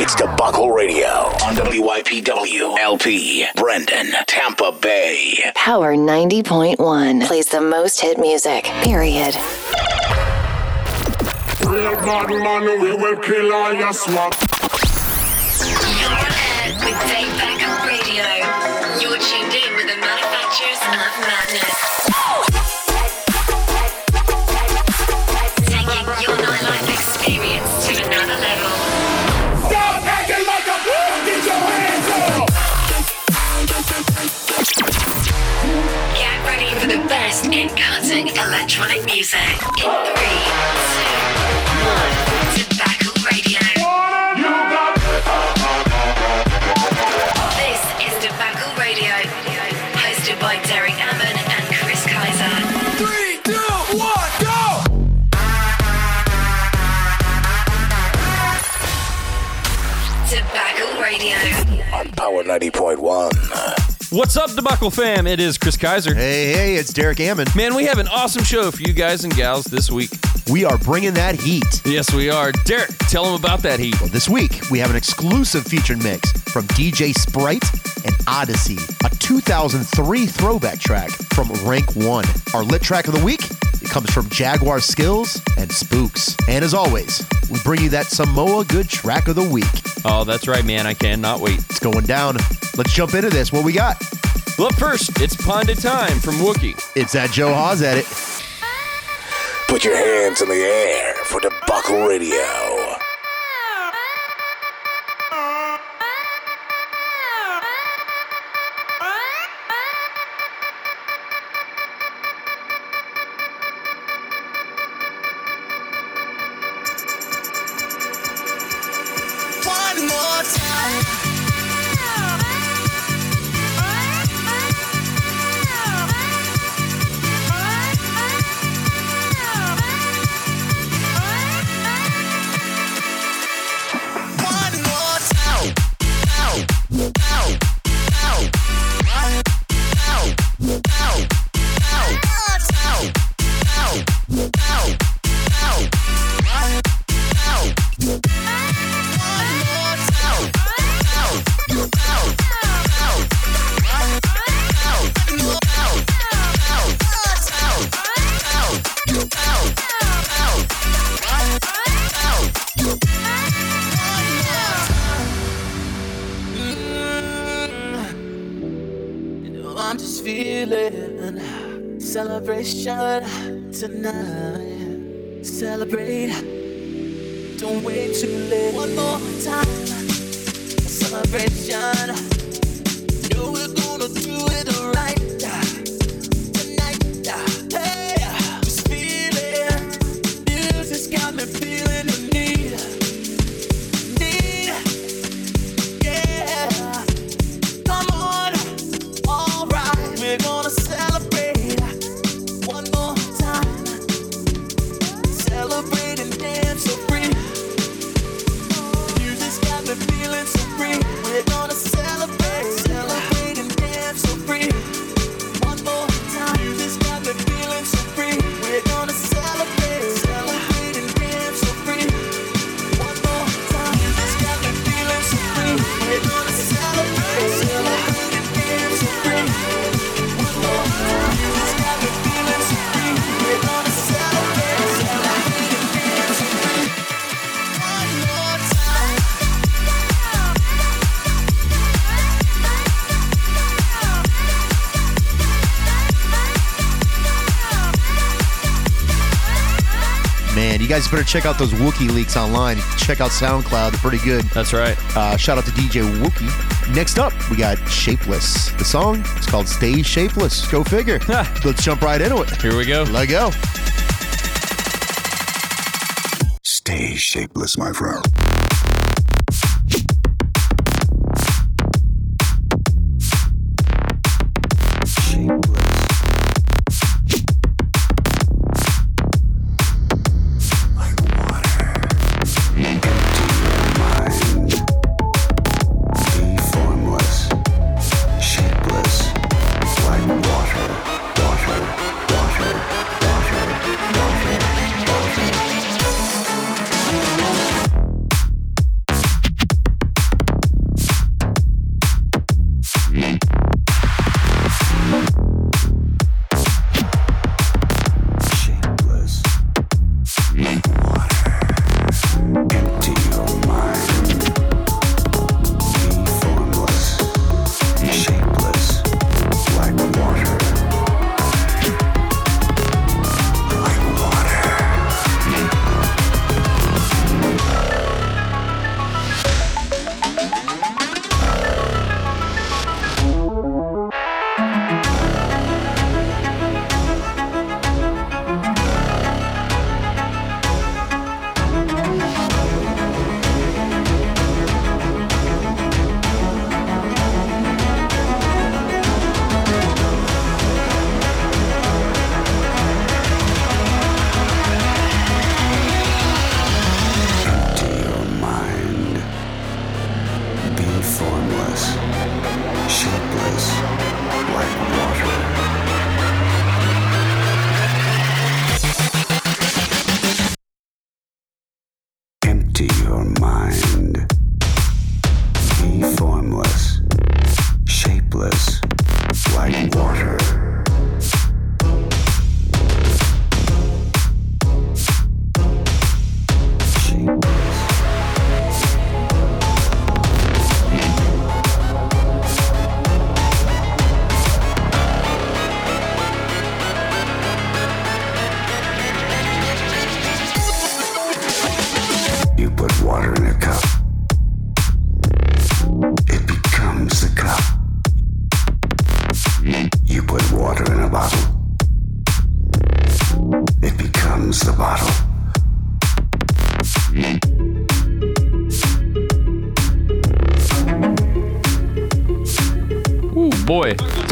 It's Debacle Radio on WYPW LP, Brandon, Tampa Bay. Power 90.1 plays the most hit music, period. Real bad man, we will kill all your swap. For the best in cutting electronic music. In three, two, one. Debacle Radio. This is Debacle Radio, hosted by Derek Ammon and Chris Kaiser. three, two, one, go! Debacle Radio. On Power 90.1. What's up, Debacle fam? It is Chris Kaiser. Hey, hey, it's Derek Ammon. Man, we have an awesome show for you guys and gals this week. We are bringing that heat. Yes, we are. Derek, tell them about that heat. Well, this week, we have an exclusive featured mix from DJ Sprite and Odyssey, a 2003 throwback track from Rank 1. Our lit track of the week, comes from Jaguar Skills and Spooks. And as always, we bring you that Samoa Good track of the week. Oh, that's right, man. I cannot wait. It's going down. Let's jump into this. What we got? Well, first, it's Ponda Time from Wookie. It's that Joe Hawes at it. Put your hands in the air for Debacle Radio. Guys better check out those Wookie leaks online. Check out SoundCloud, they're pretty good. That's right. Uh, shout out to DJ Wookie. Next up, we got Shapeless. The song is called Stay Shapeless. Go figure. Let's jump right into it. Here we go. Let go. Stay shapeless, my friend.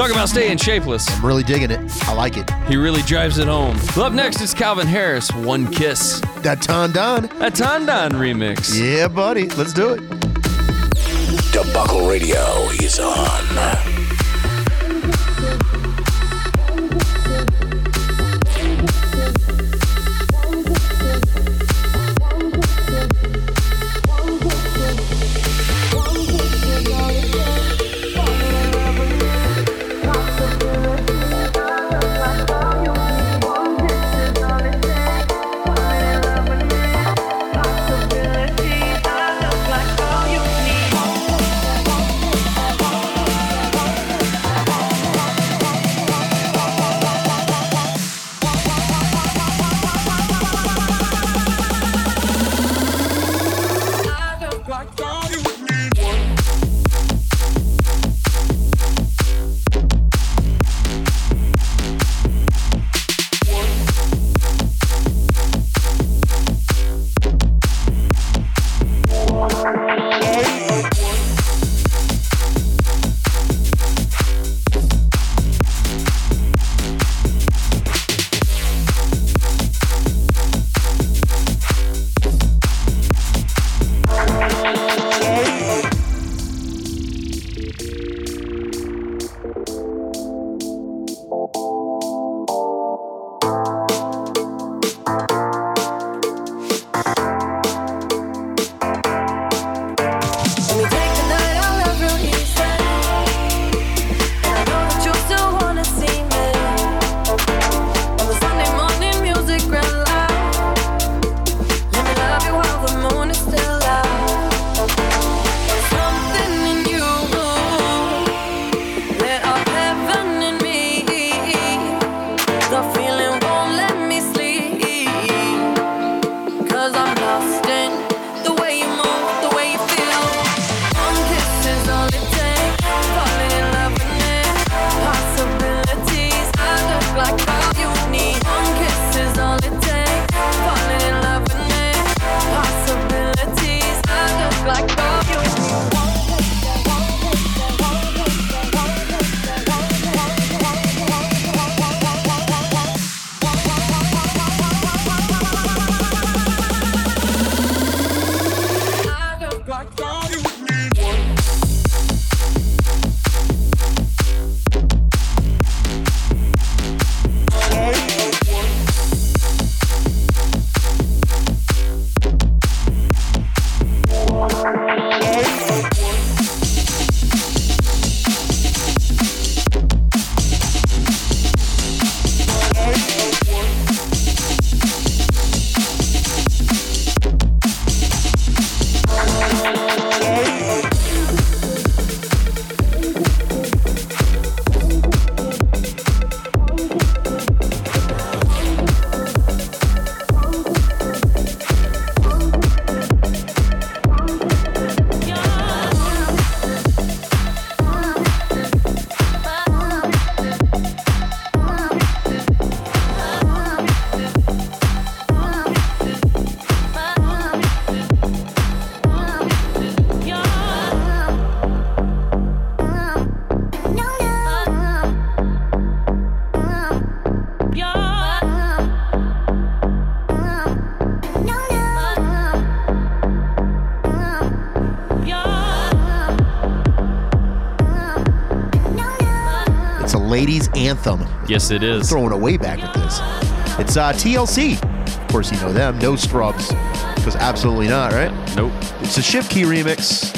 Talk about staying shapeless. I'm really digging it. I like it. He really drives it home. Up next is Calvin Harris, One Kiss. That Tondon. That Tondon remix. Yeah, buddy. Let's do it. Debacle Radio is on. 80s anthem. Yes, it is. throwing away back at this. It's uh, TLC. Of course, you know them. No Scrubs. Because absolutely not, right? Nope. It's a Shift K3Y remix.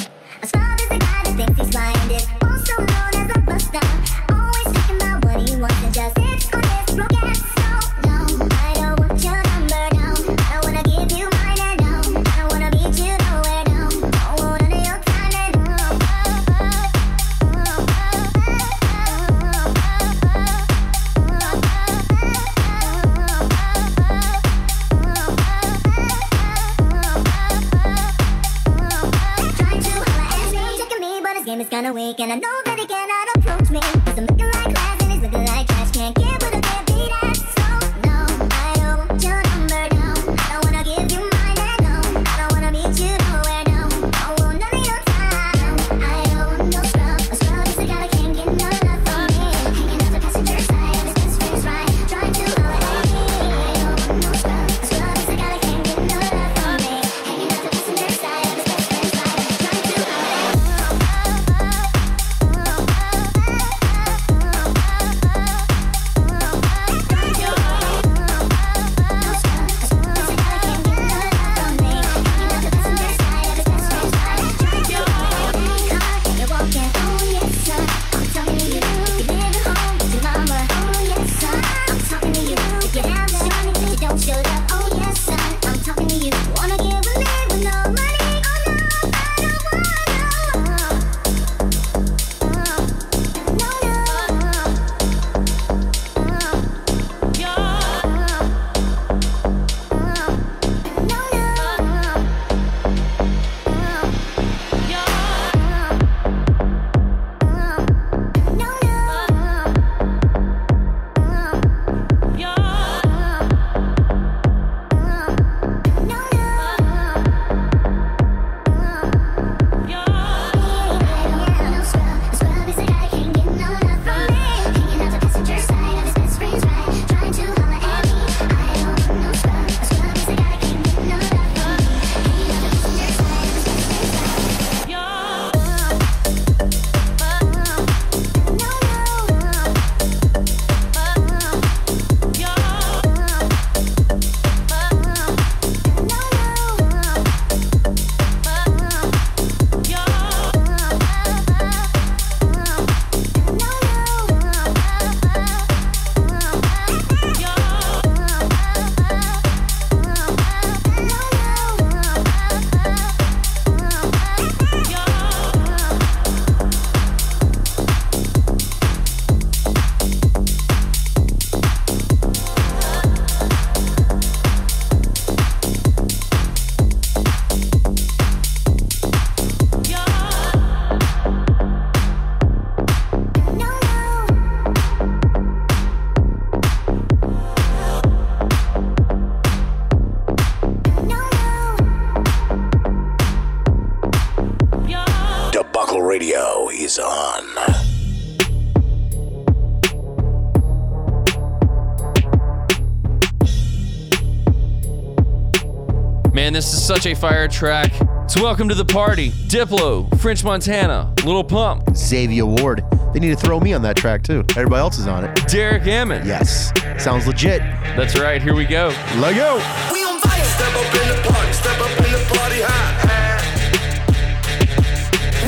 This is such a fire track. So, welcome to the party. Diplo, French Montana, Lil Pump, Zhavia Ward. They need to throw me on that track too. Everybody else is on it. Derek Ammon. Yes. Sounds legit. That's right. Here we go. Let go. We on fire. Step up in the party. Step up in the party. High. high.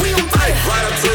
We on fire. Right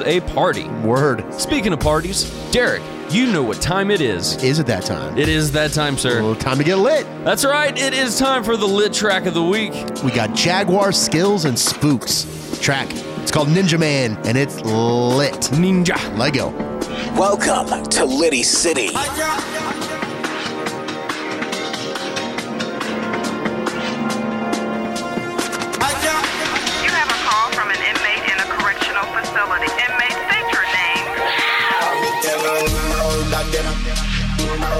is a party. Word. Speaking of parties, Derek, you know what time it is. Is it that time? It is that time, sir. Well, time to get lit. That's right. It is time for the lit track of the week. We got Jaguar Skills and Spooks track. It's called Ninja Man, and it's lit. Ninja. Lego. Welcome to Litty City.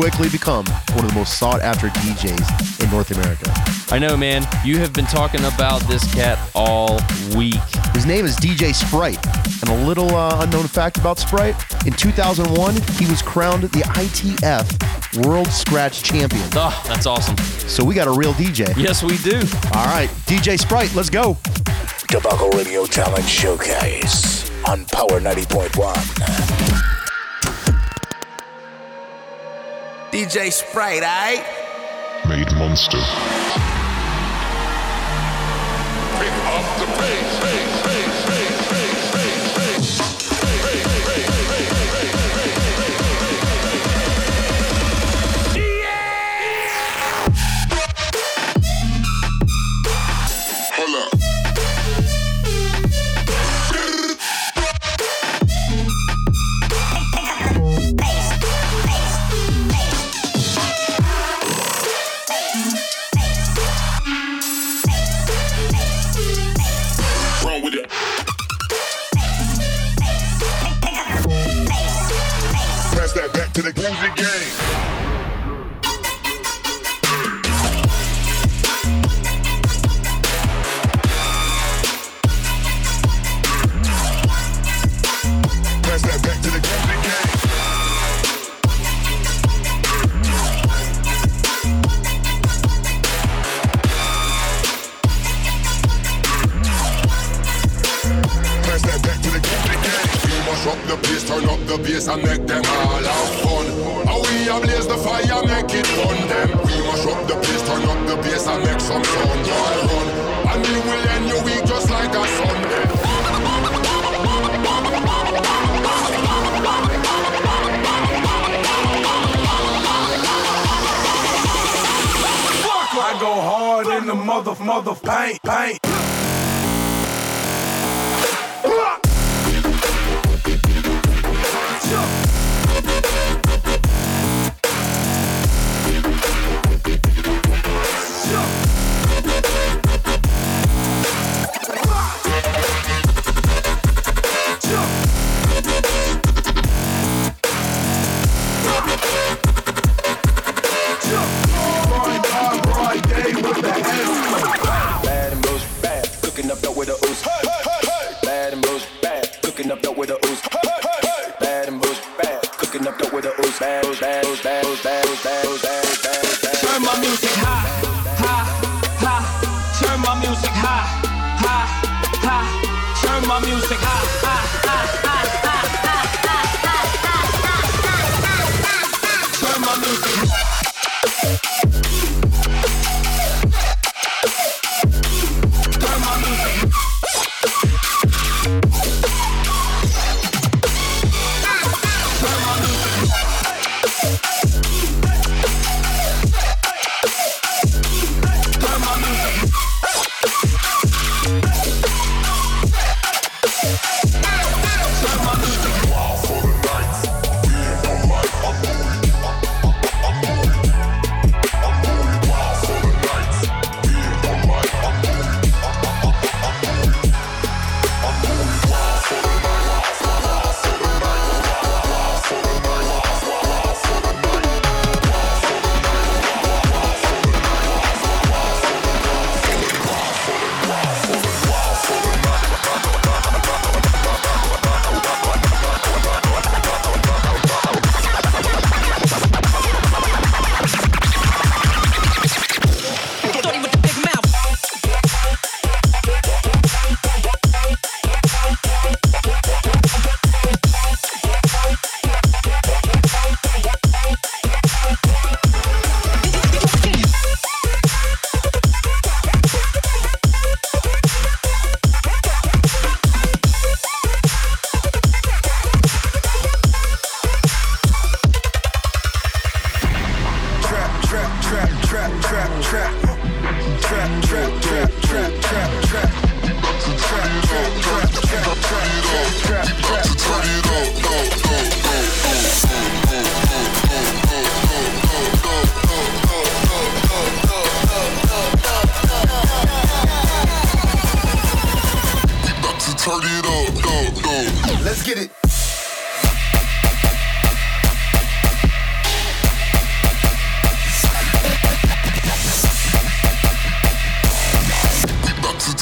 quickly become one of the most sought after DJs in North America. I know, man. You have been talking about this cat all week. His name is DJ Sprite. And a little uh, unknown fact about Sprite in 2001, he was crowned the ITF World Scratch Champion. Oh, that's awesome. So we got a real DJ. Yes, we do. All right, DJ Sprite, let's go. Debacle Radio Talent Showcase on Power 90.1. DJ Sprite, aight? Made Monster. Pick up the bass. pace.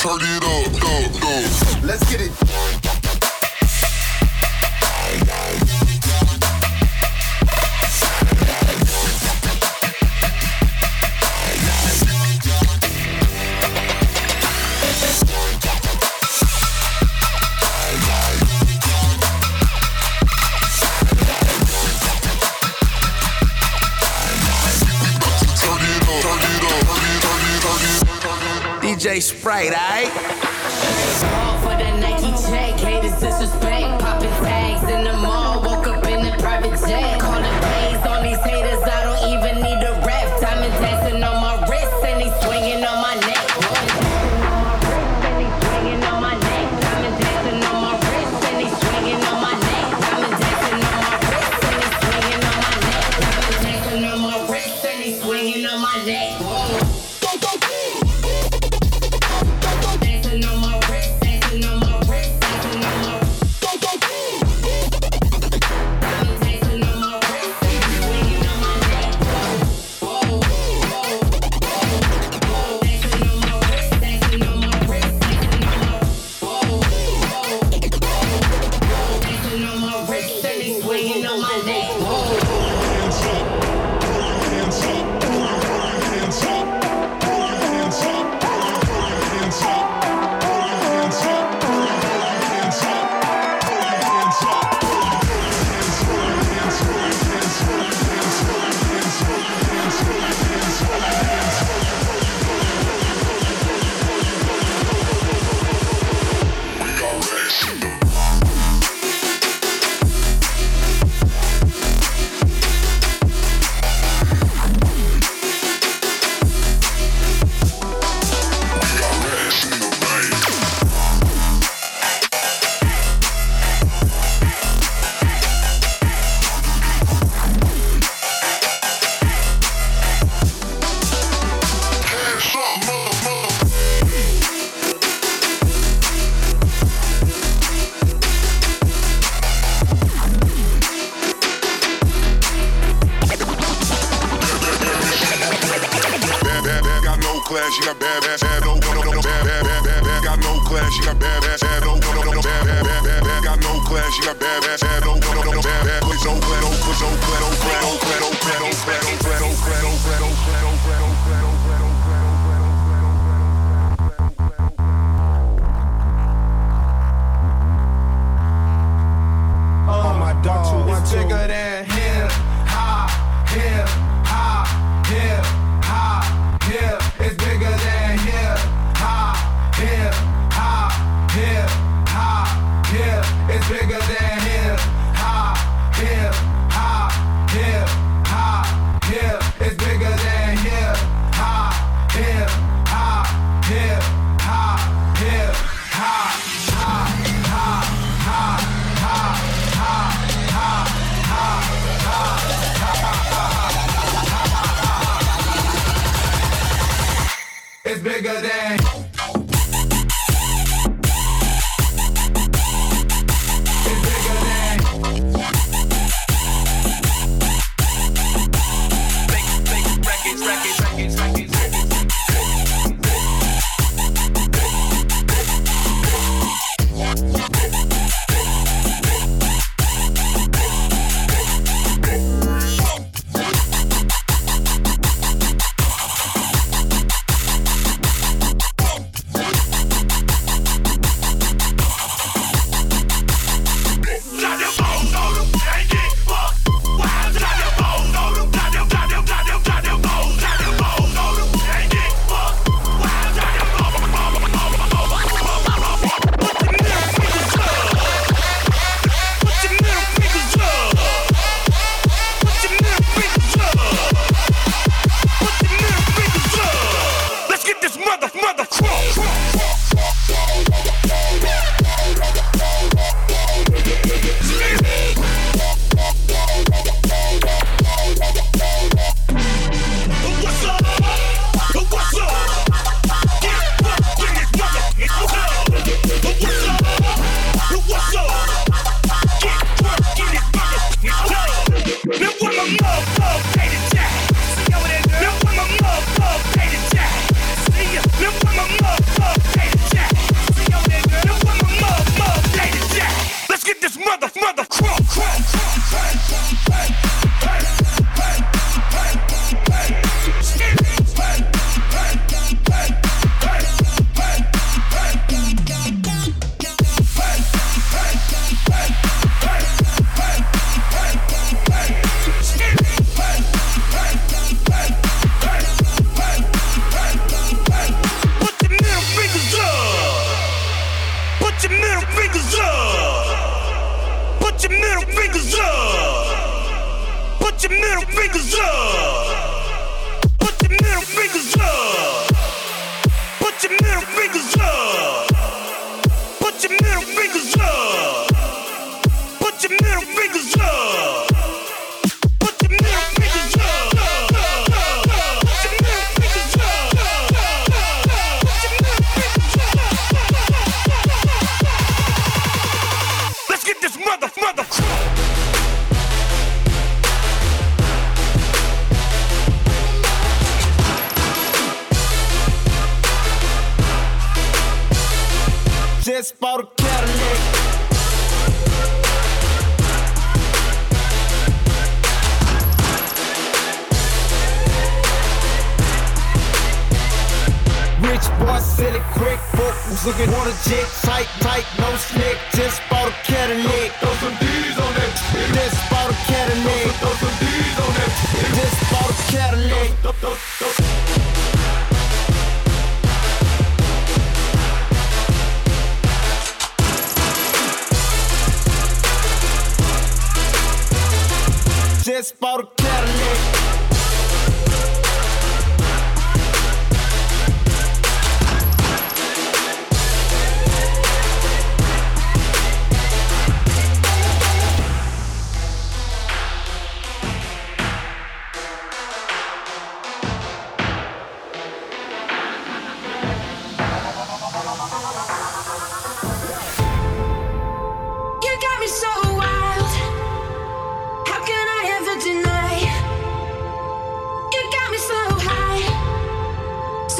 Turn it up, up, up. Let's get it.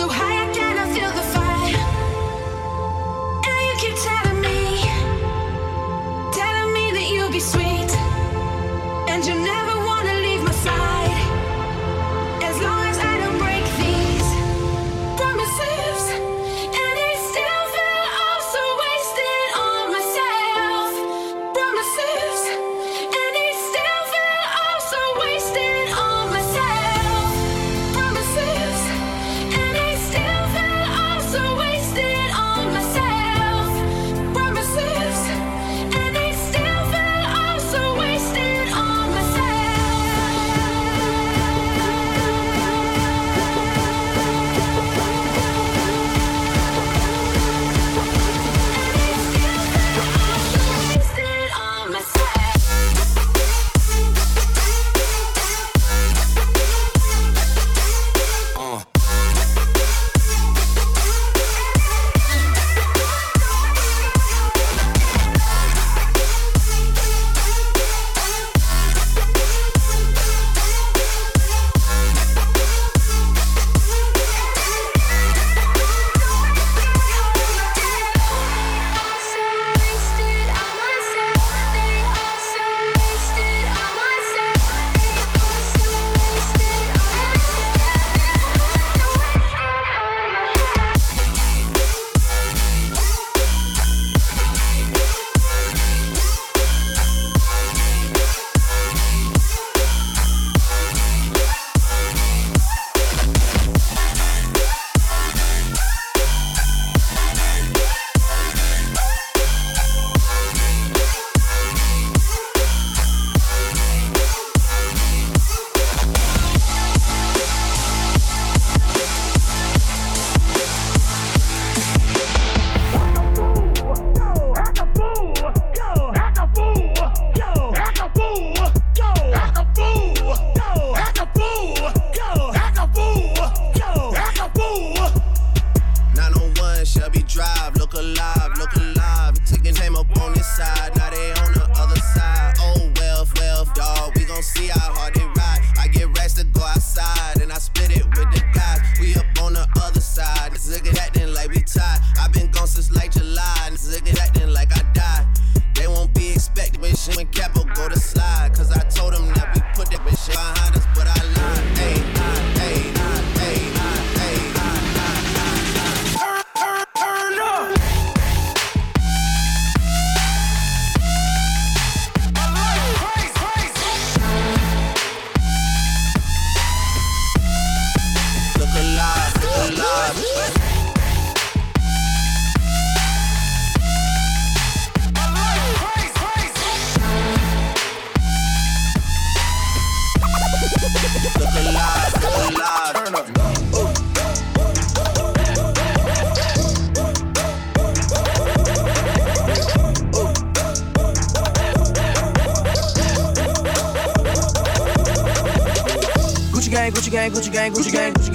So high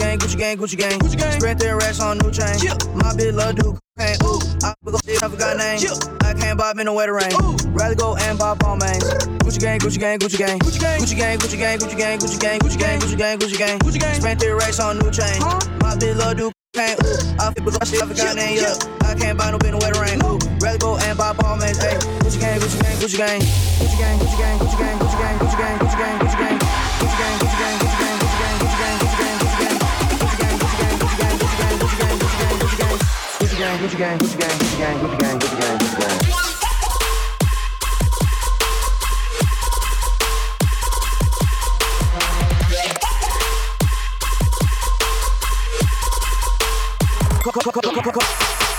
gang, Gucci gang, Gucci gang, Gucci gang. Spread their racks on new chain. My bitch love do cocaine. Ooh, I go I forgot name. I can't bob in the wetter rain. Rather go and bob on mains. Gucci gang, Gucci gang, Gucci gang, Gucci gang, Gucci gang, Gucci gang, Gucci gang, Gucci gang, Gucci gang, Gucci gang, Gucci gang, Gucci gang. Spent their racks on new chain. My bitch love do Hey, ooh, I shit, I forgot name, yeah. I can't buy no in wetter rain, ooh. Rather go and buy ball man, hey. Gucci gang, Gucci gang. Gucci gang, Gucci gang, Gucci gang, Gucci gang, Gucci gang, Gucci gang, Gucci gang. Gucci gang, Gucci gang, Gucci gang, Gucci gang, Gang, Gucci gang, Gucci gang, Gucci gang, Gucci gang, Gucci gang, Gucci gang. Put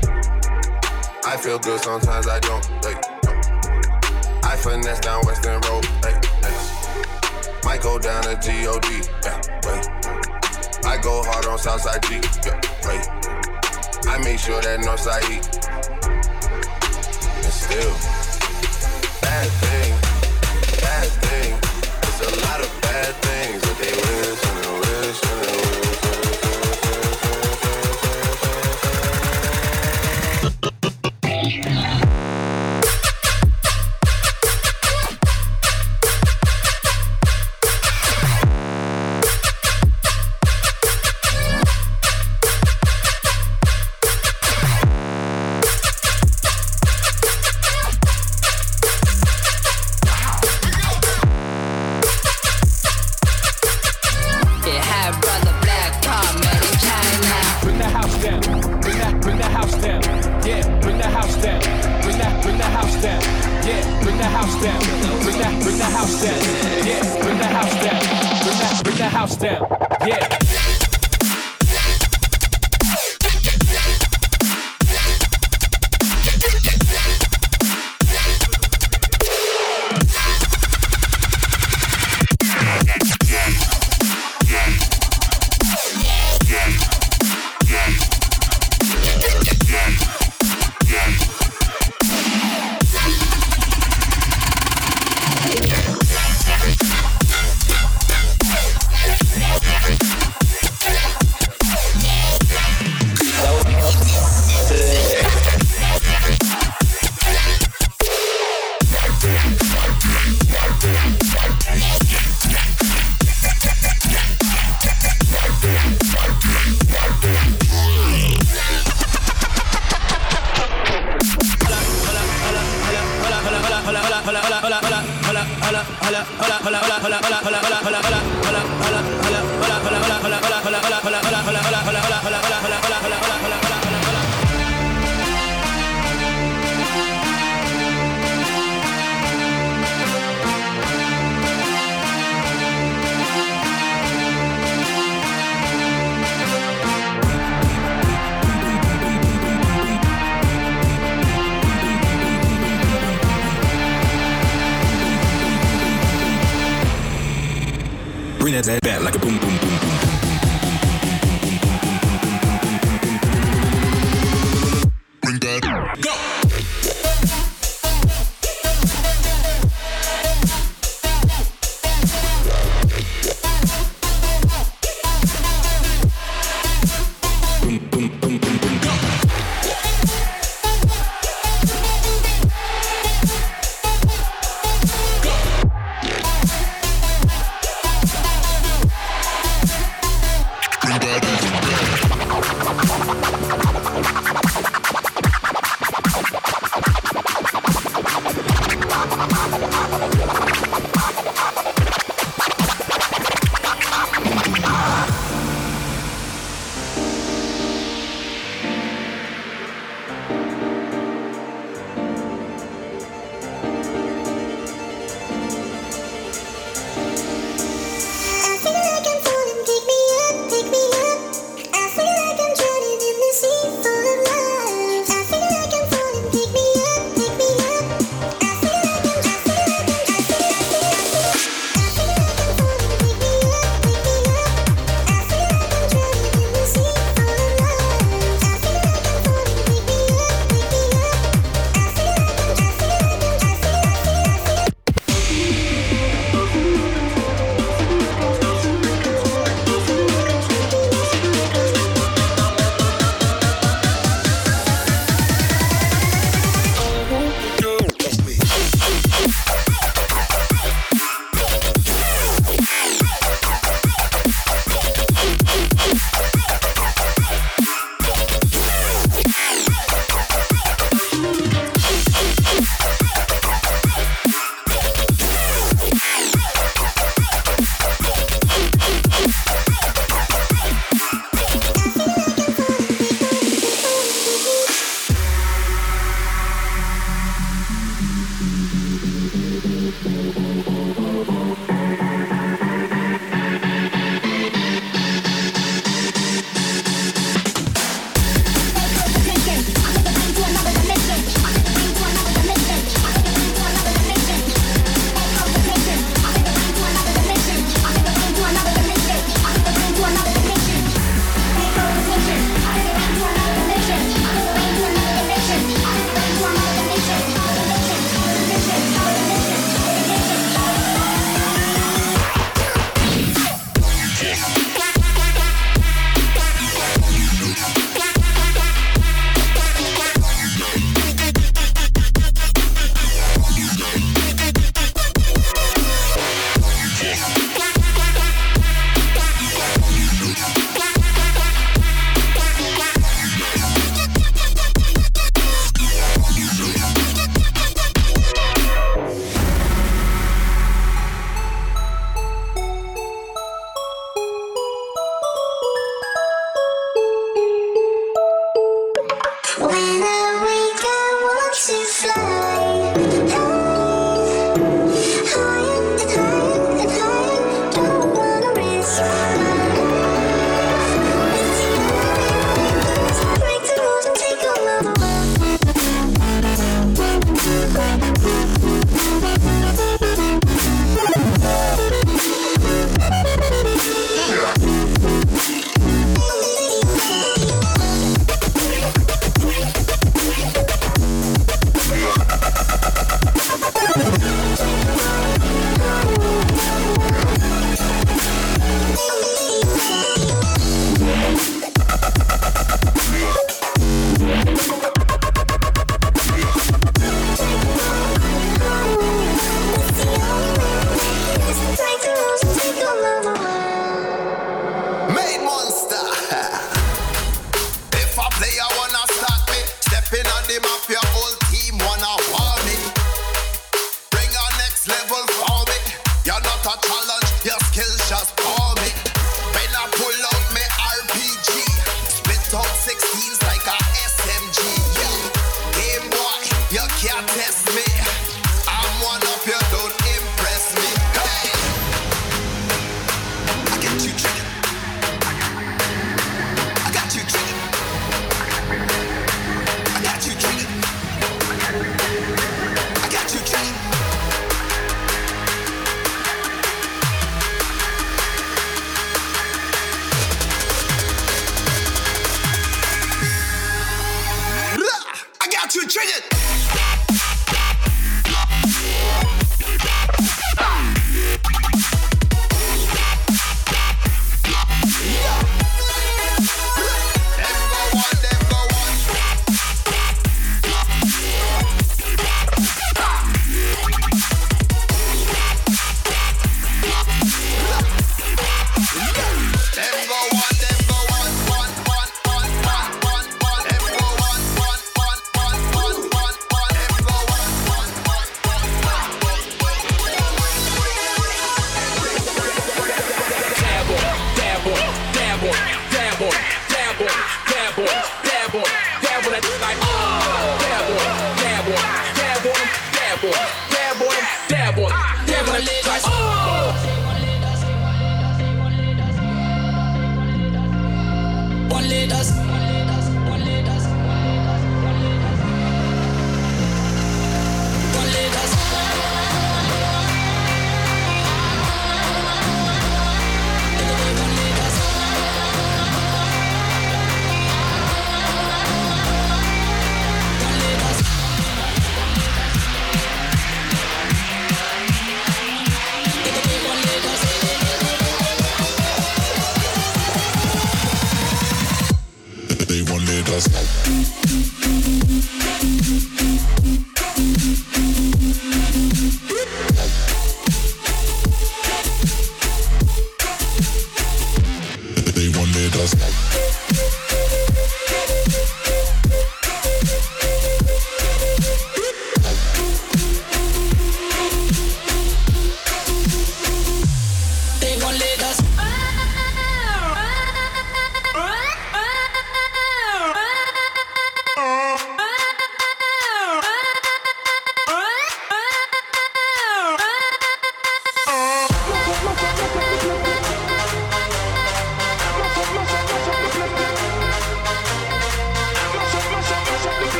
I feel good, sometimes I don't. No. I finesse down Weston Road. Like, like. Might go down to G-O-D. Yeah, wait. I go hard on Southside G. Yeah, wait. I make sure that Northside E. And still, bad thing, bad thing. It's a lot of bad things that they wish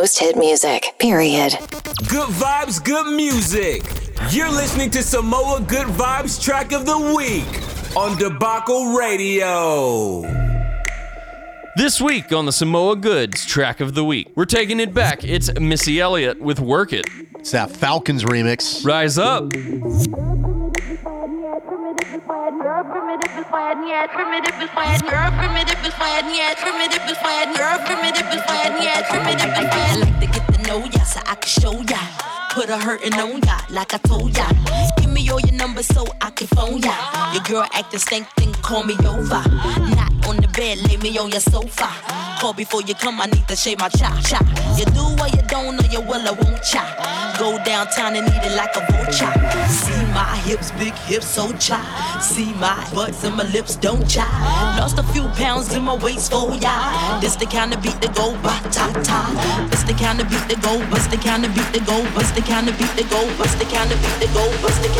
most hit music, period. Good vibes, good music. You're listening to Samoa Good Vibes track of the week on Debacle Radio. This week on the Samoa Goods track of the week, we're taking it back. It's Missy Elliott with Work It. It's that Falcons remix. Rise up primitive primitive primitive primitive primitive primitive like to get to know ya so I can show ya. Put a hurtin' on ya like I told ya. Give me all your numbers so I can phone ya. Your girl acting stank, then call me over. Not on the bed, lay me on your sofa. Call before you come, I need to shave my cha cha. You do or you don't, or you will or won't cha. Go downtown and eat it like a vulture. See my hips, big hips, so cha. See my butts and my lips, don't cha. Lost a few pounds in my waist for ya. This the kind of beat that go ba ta ta. This the kind of beat that go, bust the kind of beat that go, bust the kind of beat that go, bust the kind of beat that go, bust the kind of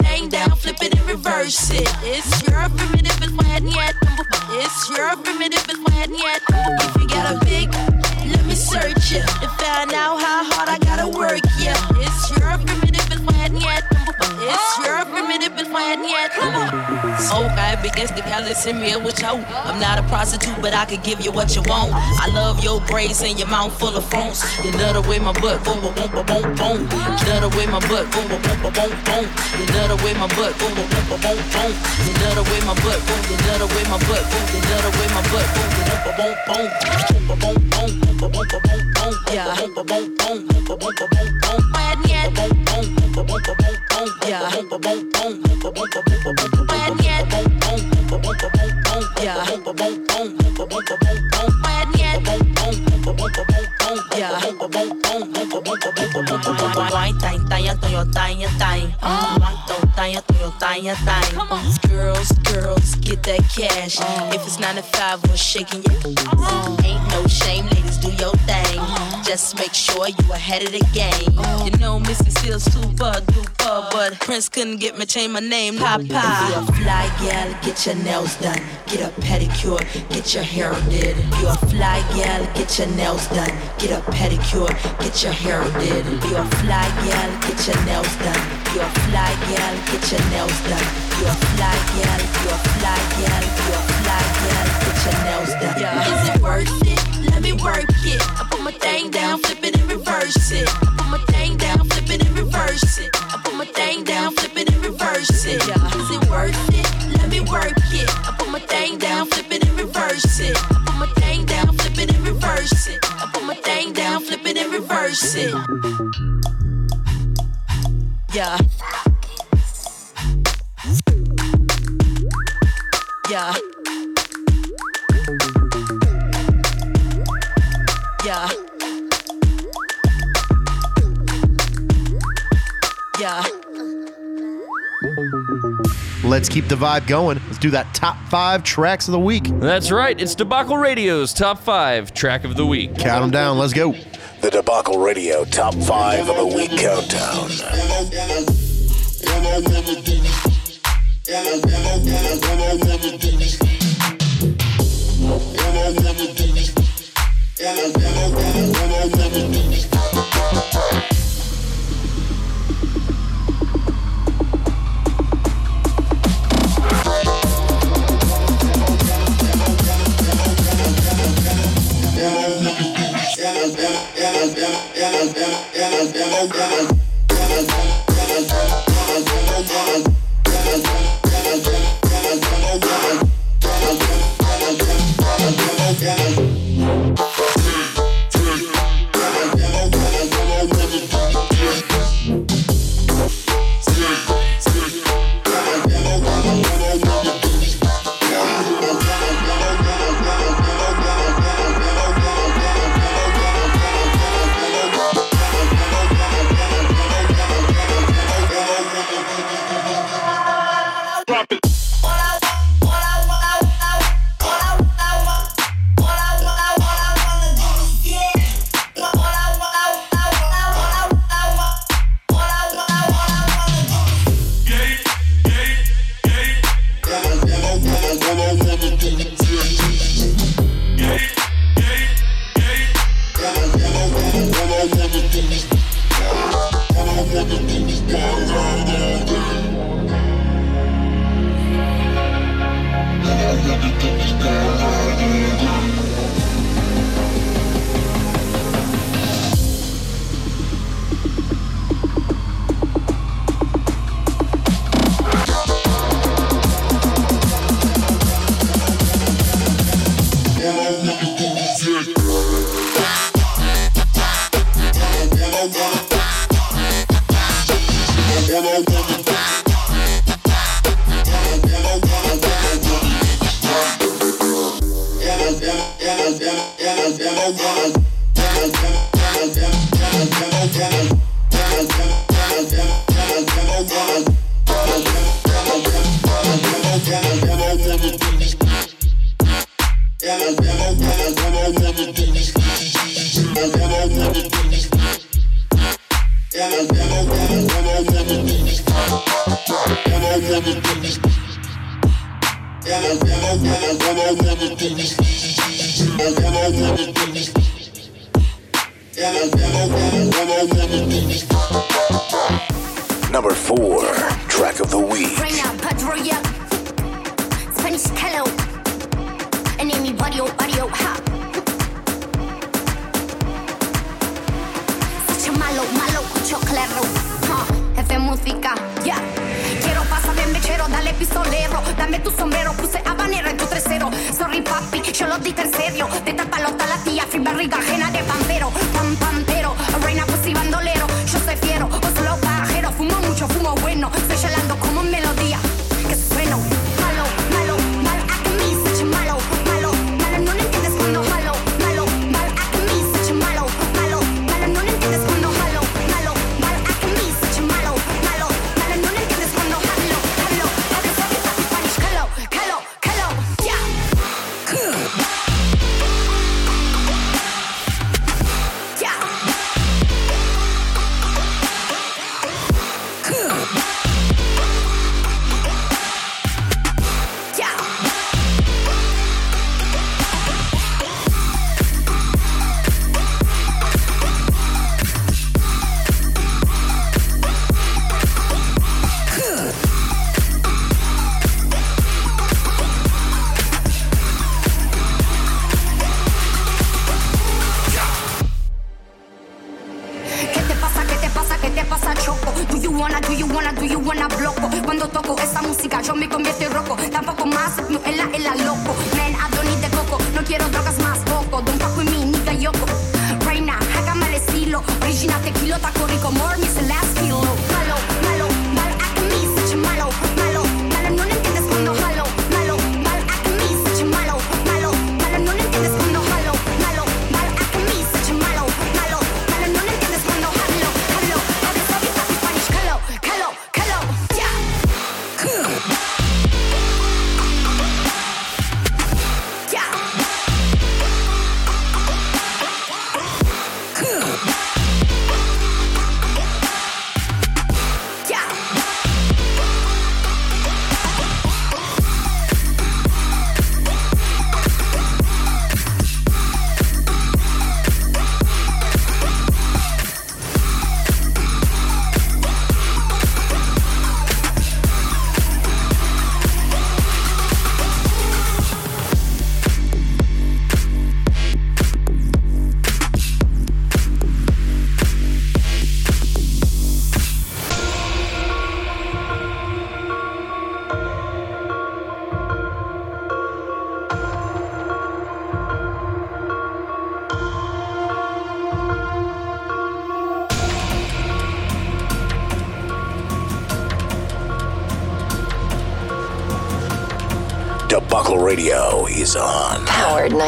down, flip it and reverse it. It's your primitive is when yet. It's your primitive is when yet. If you got a big, let me search it to find out how hard I gotta work. Yeah, it's your primitive is when yet. It's your primitive is when yet. Okay, because the guy listen me with you. I'm not a prostitute, but I could give you what you want. I love your braids and your mouth full of phones. You love the way my butt boom boom boom boom boom. You love the way my butt boom boom boom boom boom boom. You love the way my butt boom boom boom boom boom boom. You love the way my butt boom. You love the way my butt boom. You love the way my butt boom. You love boom boom boom boom boom boom boom boom boom boom boom. Yeah. Boom boom boom boom boom boom boom boom boom. When yet. Boom boom boom yeah. Yeah boom. Wine time, time, time, time, time. Wine time, time, time, time. Girls, girls, get that cash. Uh-huh. If it's nine to five, we're shaking your. Uh-huh. Ain't no shame, ladies, do your thing. Uh-huh. Just make sure you ahead of the game. You know, Mrs. Seals super duper, but Prince couldn't get me change my name. Papa, you a fly gal, get your nails done, get a pedicure, get your hair did. You a fly gal, get your nails done, get a pedicure, get your hair did. You a fly gal, get your nails done. You a fly gal, get your nails done. You a fly gal, you a fly gal, you a fly gal, get your nails done. Yeah. Is it worth it? Let me work it. I put my thing down, flip it and reverse it. I put my thing down, flip it and reverse it. I put my thing down, flip it and reverse it. Yeah. Is it worth it? Let me work it. I put my thing down, flip it and reverse it. I put my thing down, flip it and reverse it. It and reverse it. Yeah. Yeah. Yeah. Yeah. Let's keep the vibe going. Let's do that top five tracks of the week. That's right. It's Debacle Radio's top five track of the week. Count them down. Let's go. The Debacle Radio Top 5 of the Week Countdown. All I wanna do is Yeah.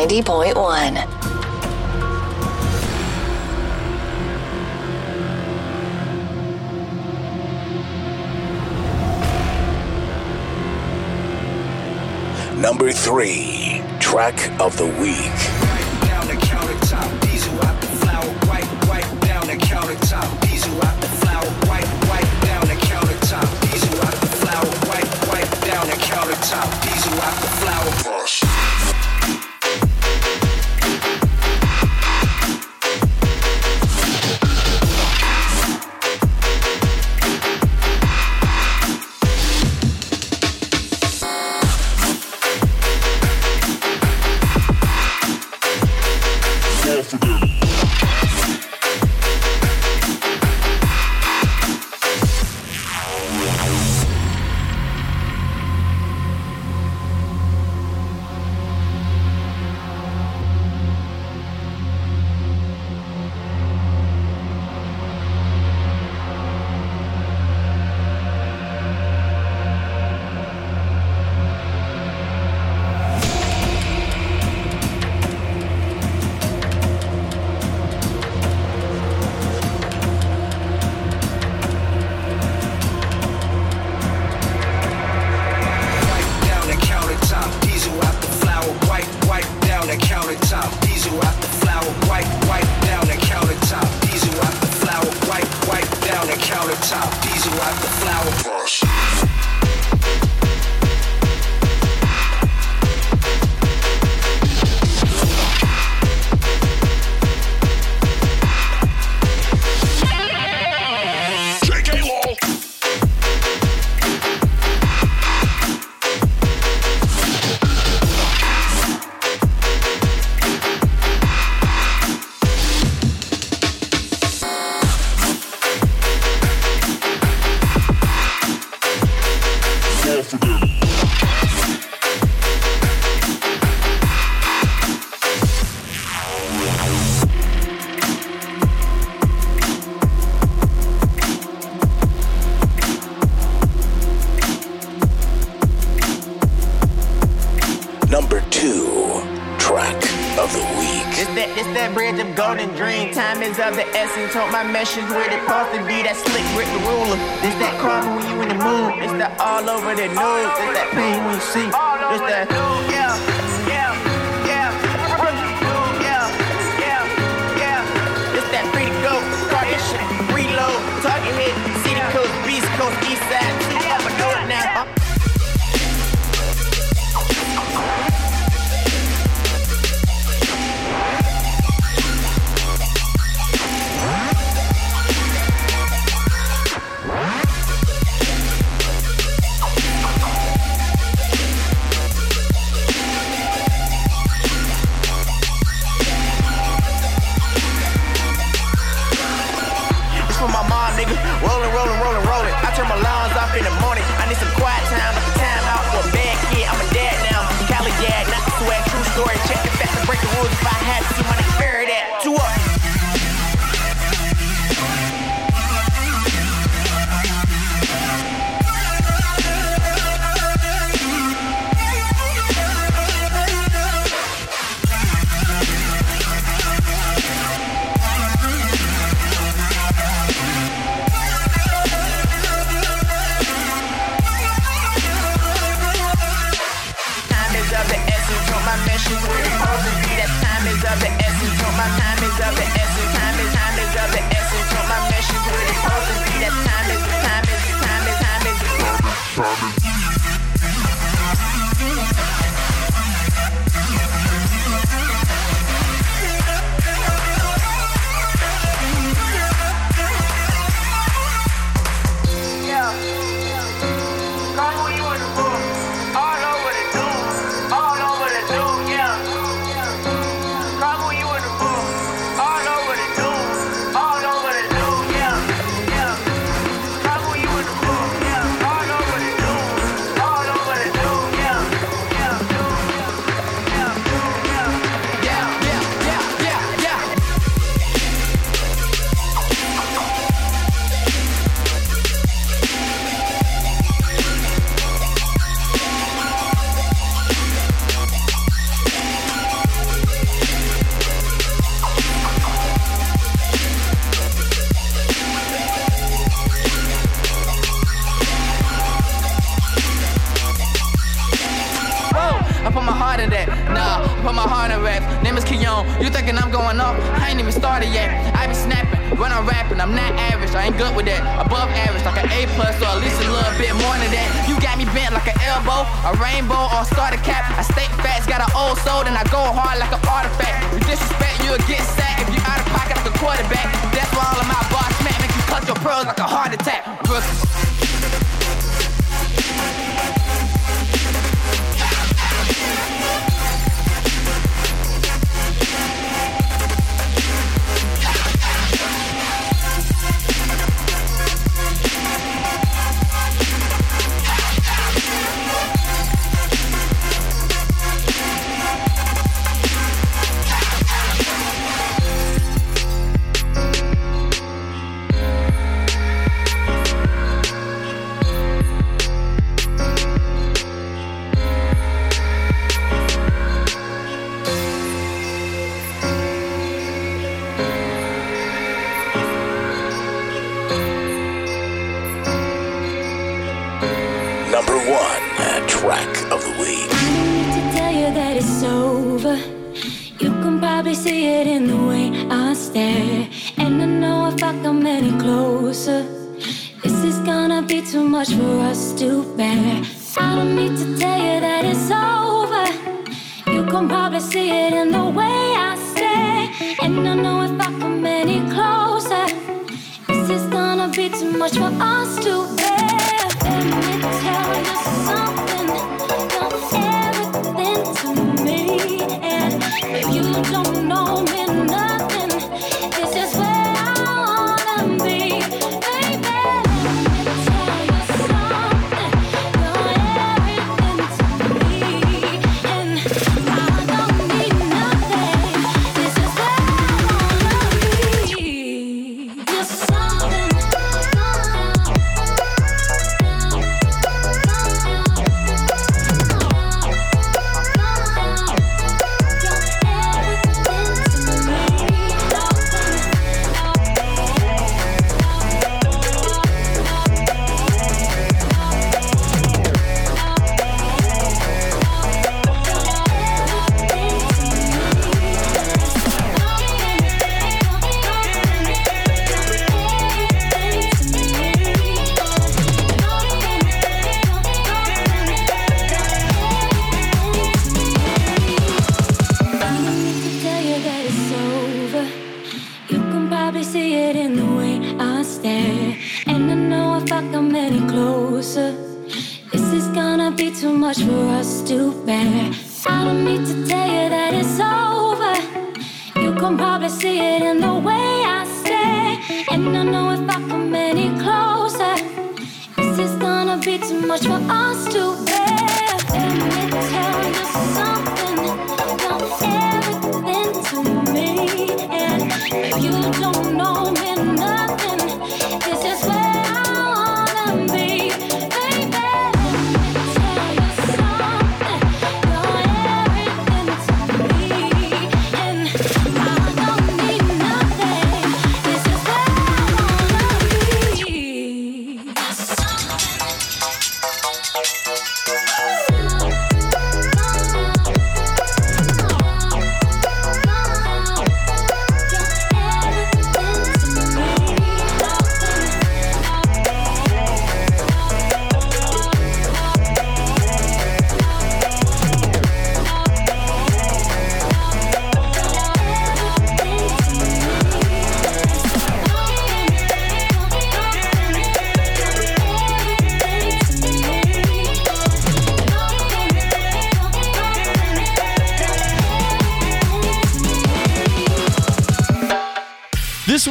90.1. Told my meshes where the supposed to be. That slick grip, the ruler. It's that karma when you in the mood. It's that all over the news. It's that pain when you see. It's that. of that. Nah, put my heart in raps. Name is Keon. You thinking I'm going off? I ain't even started yet. I be snapping when I'm rapping. I'm not average. I ain't good with that. Above average, like an A plus or at least a little bit more than that. You got me bent like an elbow, a rainbow, or a starter cap. I stay fast, got an old soul, and I go hard like an artifact. You disrespect, you'll get sacked if you out of pocket like a quarterback. That's why all of my bars smack make you cut your pearls like a heart attack. Brooklyn.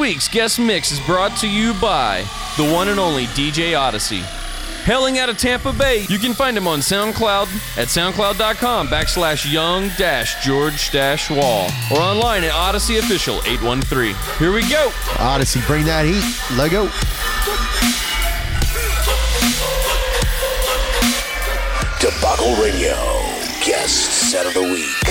week's guest mix is brought to you by the one and only DJ Odyssey. Hailing out of Tampa Bay, you can find him on SoundCloud at soundcloud.com backslash young dash George dash wall or online at Odyssey Official 813. Here we go. Odyssey, bring that heat. Let go. Debacle Radio, guest set of the week.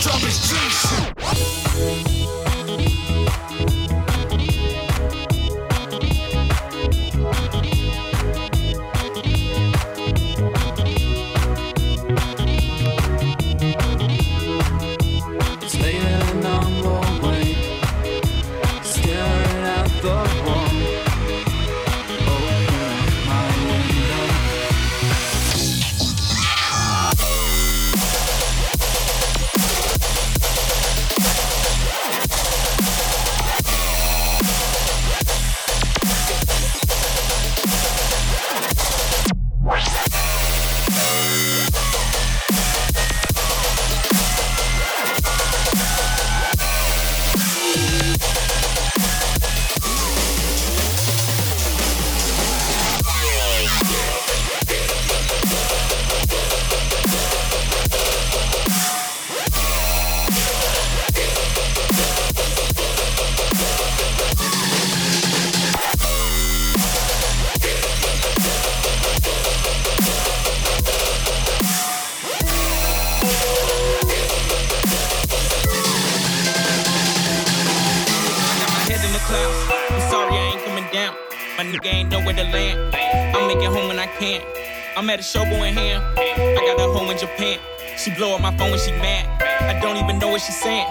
Drop is G my phone when she mad. I don't even know what she's saying.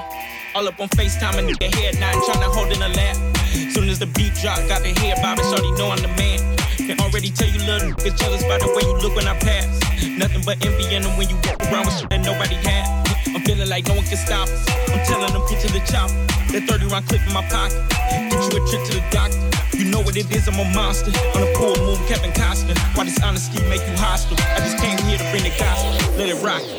All up on FaceTime, a nigga head nodding, tryna hold in a lap. Soon as the beat drop, got the head bobbing, so shorty know I'm the man. Can already tell you little niggas jealous by the way you look when I pass. Nothing but envy in them when you walk around with shit that nobody had. I'm Feeling like no one can stop us. I'm telling them, picture the chop. That 30 round clip in my pocket. Get you a trip to the doctor. You know what it is, I'm a monster. On a pool move, Kevin Costner. Why this honesty make you hostile? I just came here to bring the gospel. Let it rock.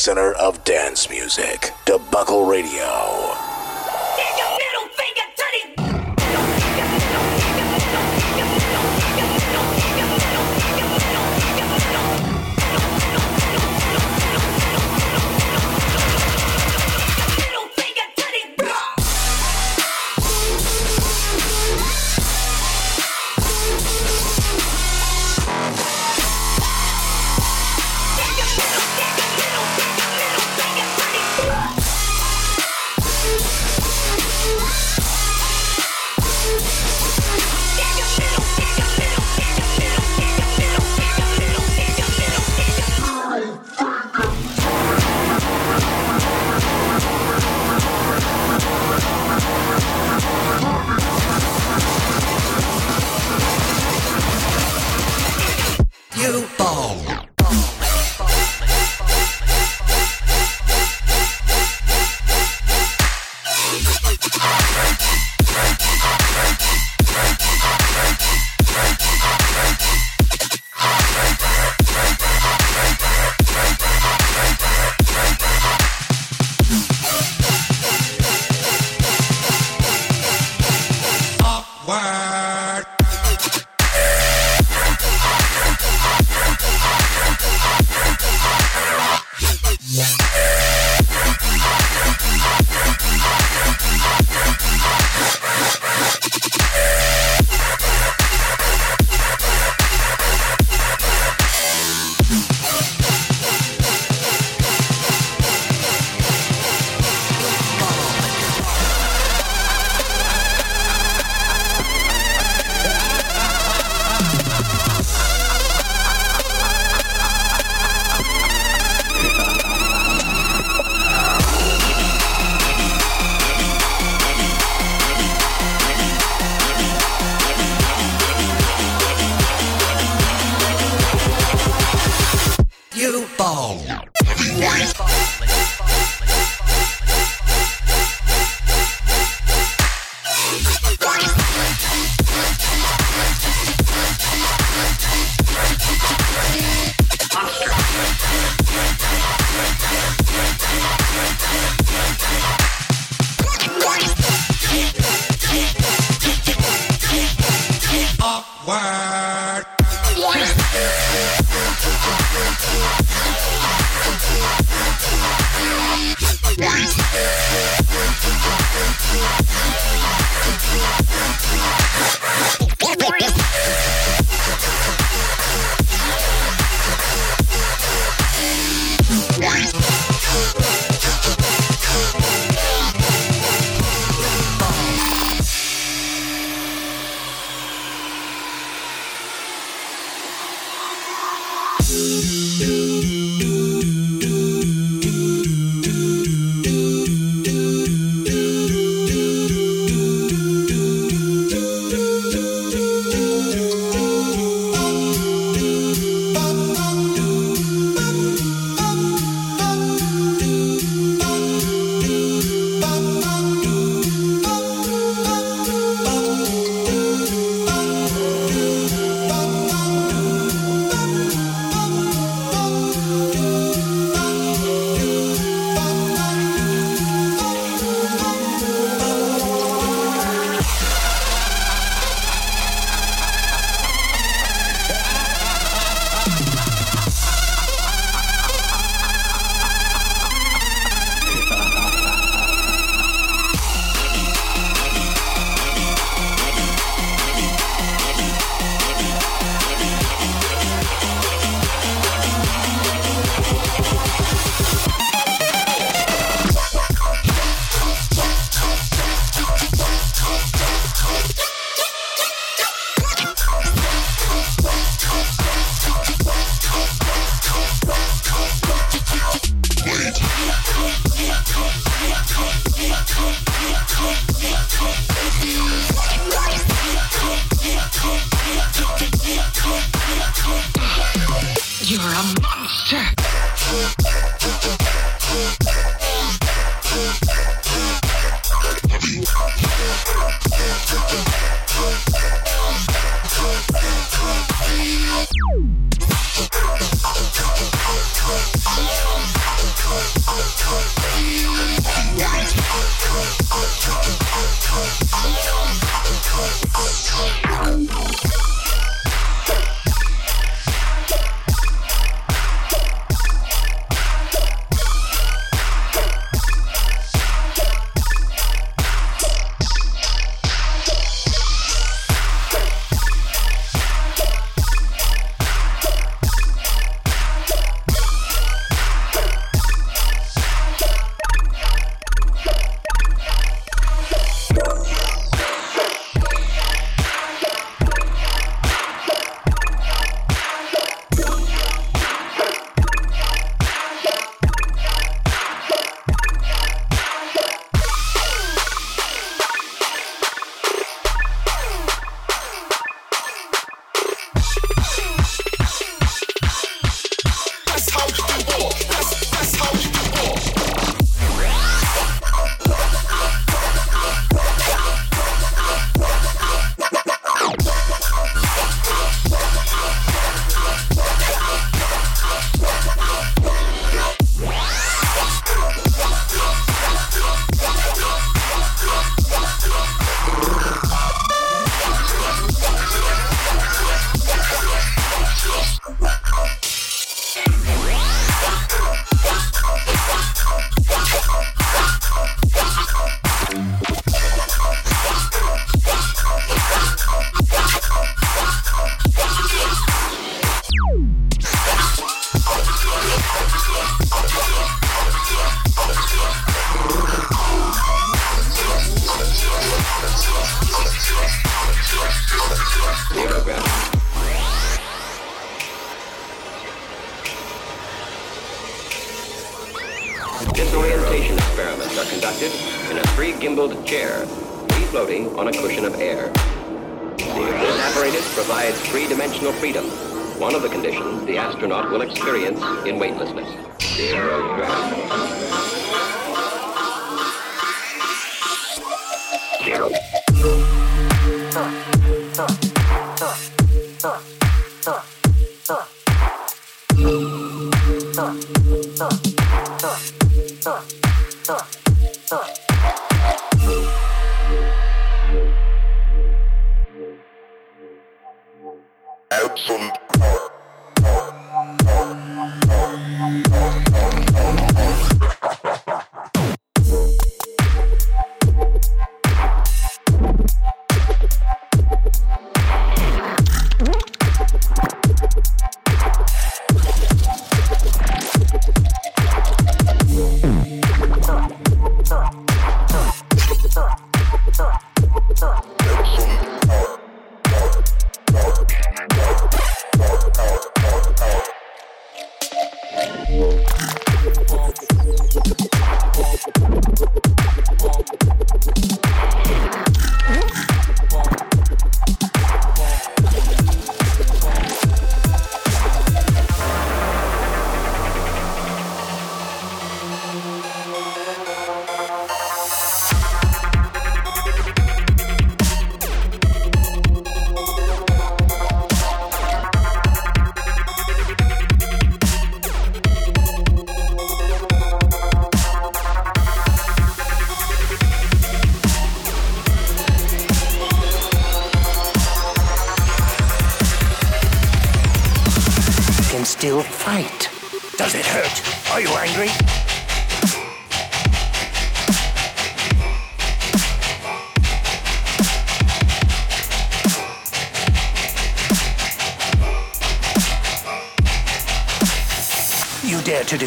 epicenter of dance music. Debuckle Radio.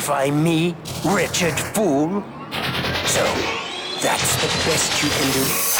Crucify me, wretched fool! So, that's the best you can do.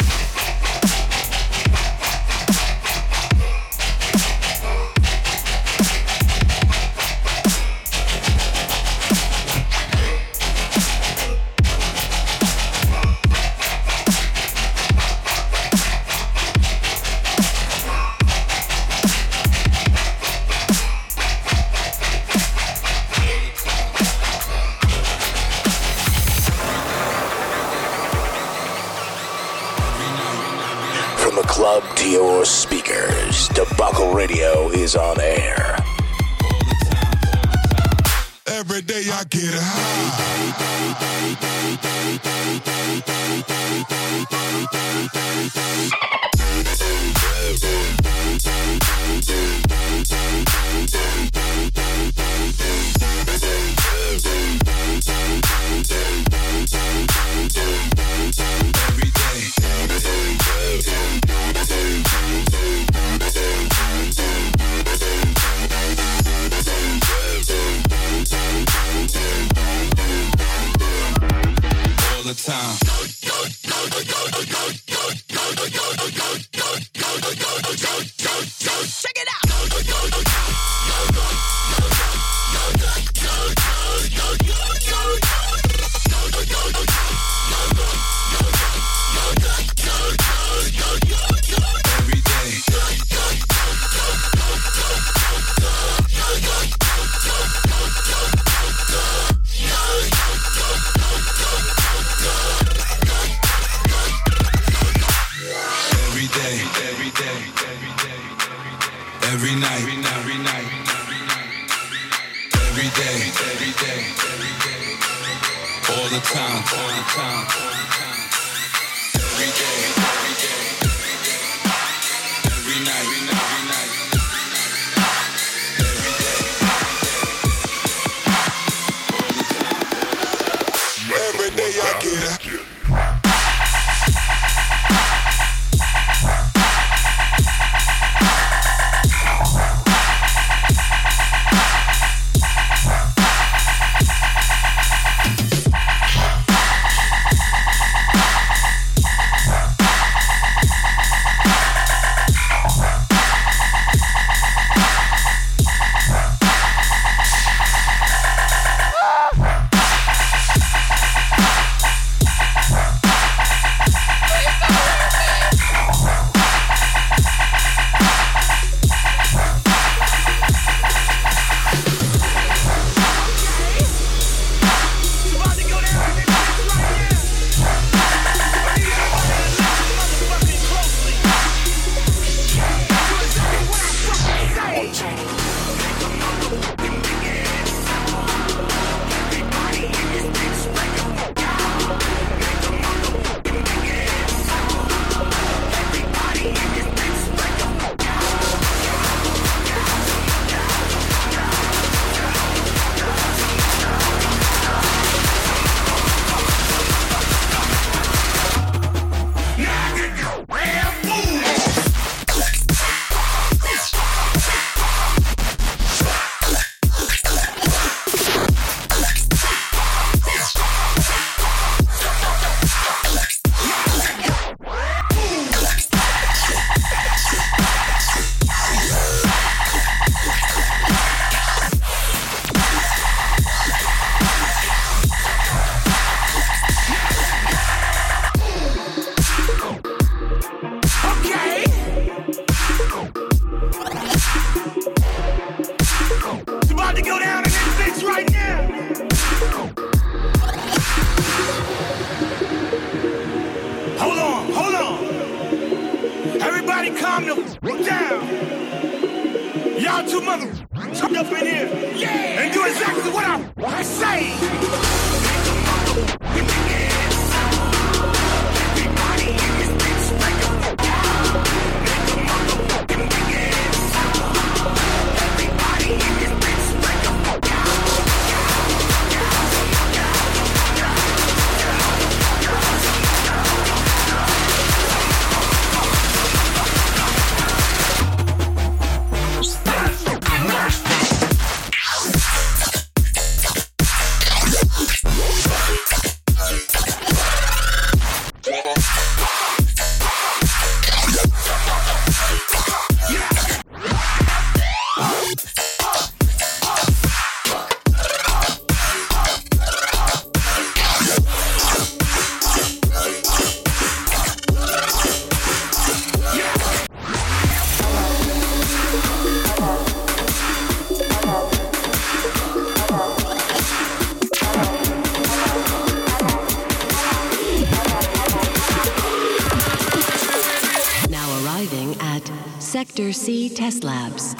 C Test Labs.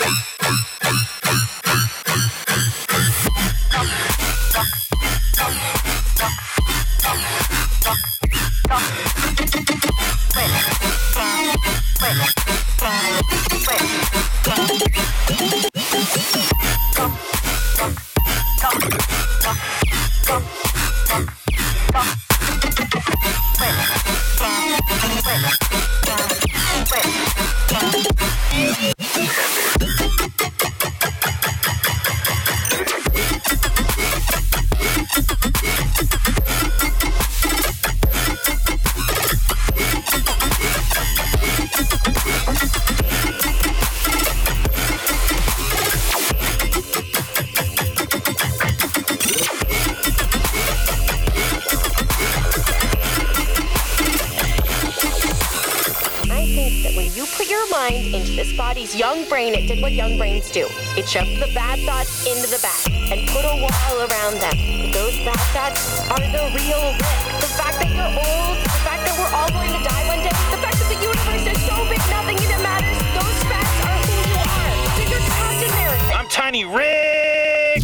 Brain, it did what young brains do. It shoved the bad thoughts into the back and put a wall around them. Those bad thoughts are the real risk. The fact that you're old, the fact that we're all going to die one day, the fact that the universe is so big nothing even matters, those facts are who you are. So you're trapped in there. I'm Tiny Rick.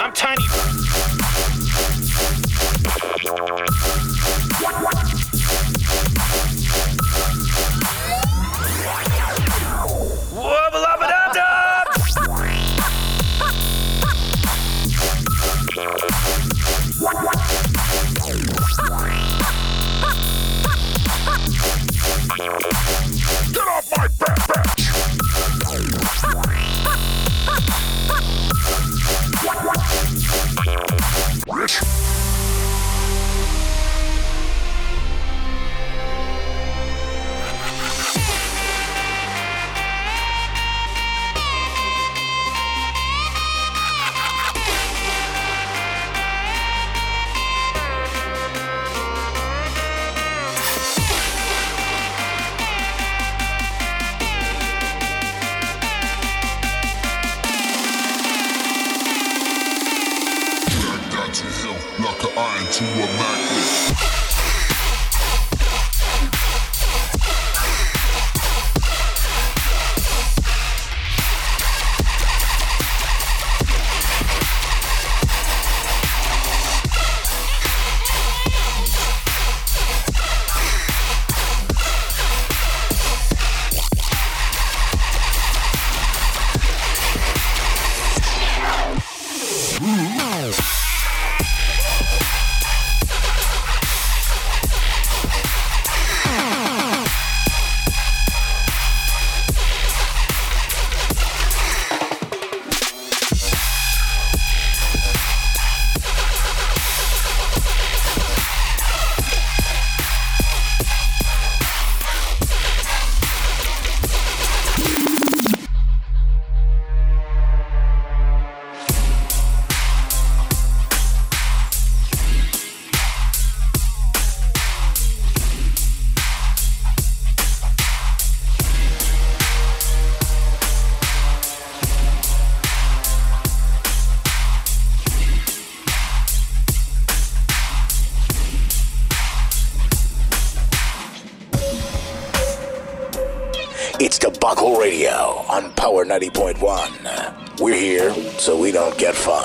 I'm Tiny. Don't get fined.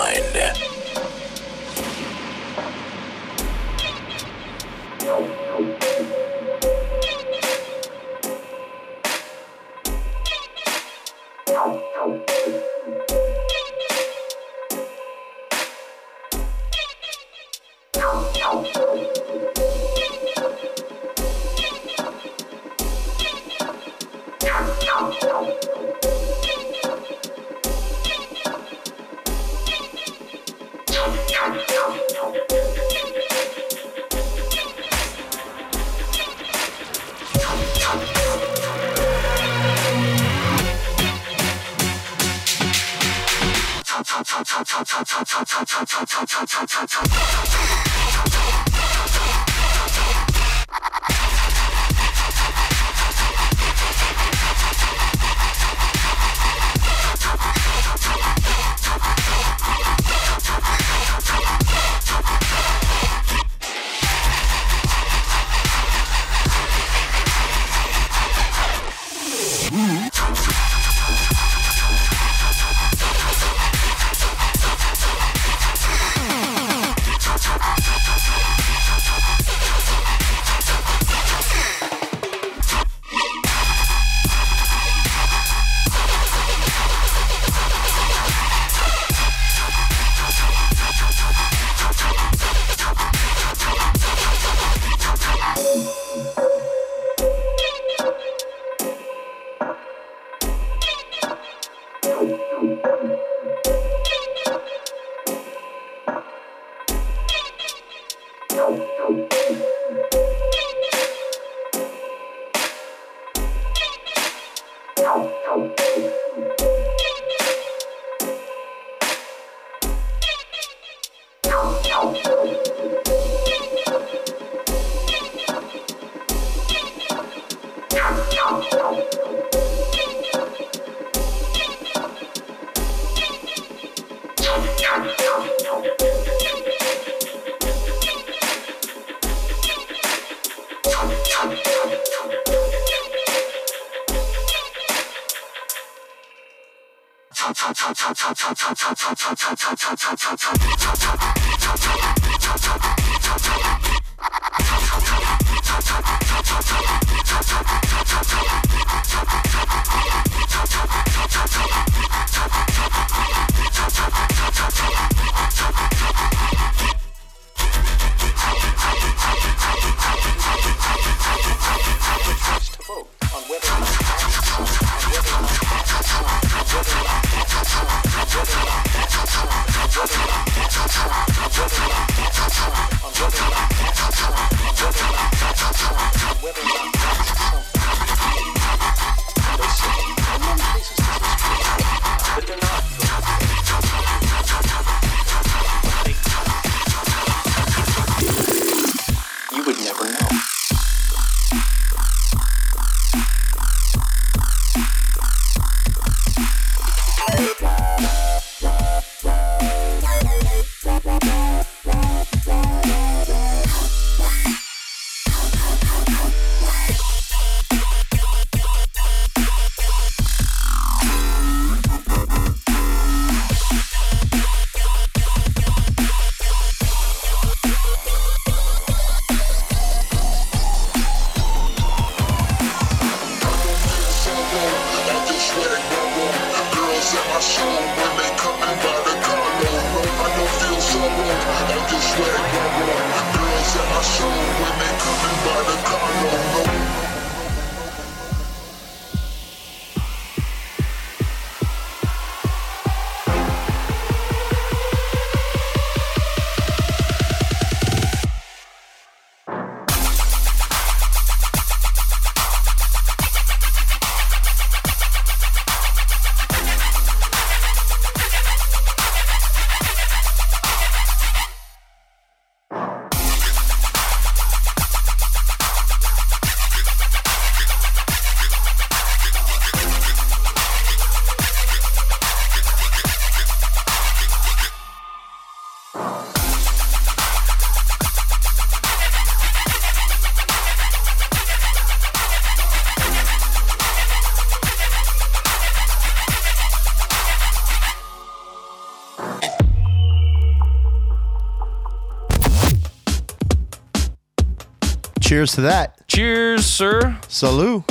Cheers to that. Cheers, sir. Salute.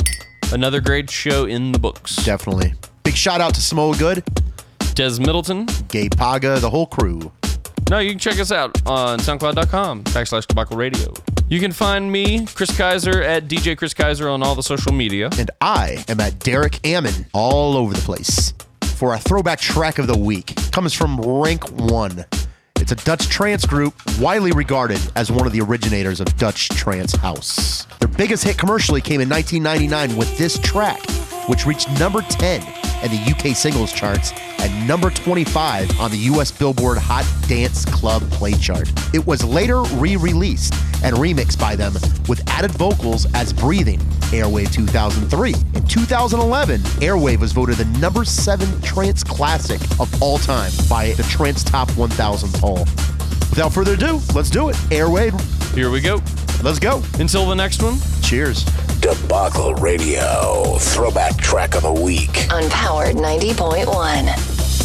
Another great show in the books. Definitely. Big shout out to Samoa Good, Des Middleton. Gay Paga, the whole crew. No, you can check us out on soundcloud.com backslash Debacle Radio. You can find me, Chris Kaiser, at DJ Chris Kaiser on all the social media. And I am at Derek Ammon all over the place. For our throwback track of the week comes from Rank One. It's a Dutch trance group widely regarded as one of the originators of Dutch trance house. Their biggest hit commercially came in 1999 with this track, which reached number 10 in the UK singles charts and number 25 on the US Billboard Hot Dance Club Play Chart. It was later re released and remixed by them with added vocals as Breathing, Airwave 2003. In 2011, Airwave was voted the number seven trance classic of all time by the Trance Top 1000 poll. Without further ado, let's do it. Airwave, Here we go. let's go. Until the next one. Cheers. Debacle Radio, throwback track of the week. on Powered 90.1.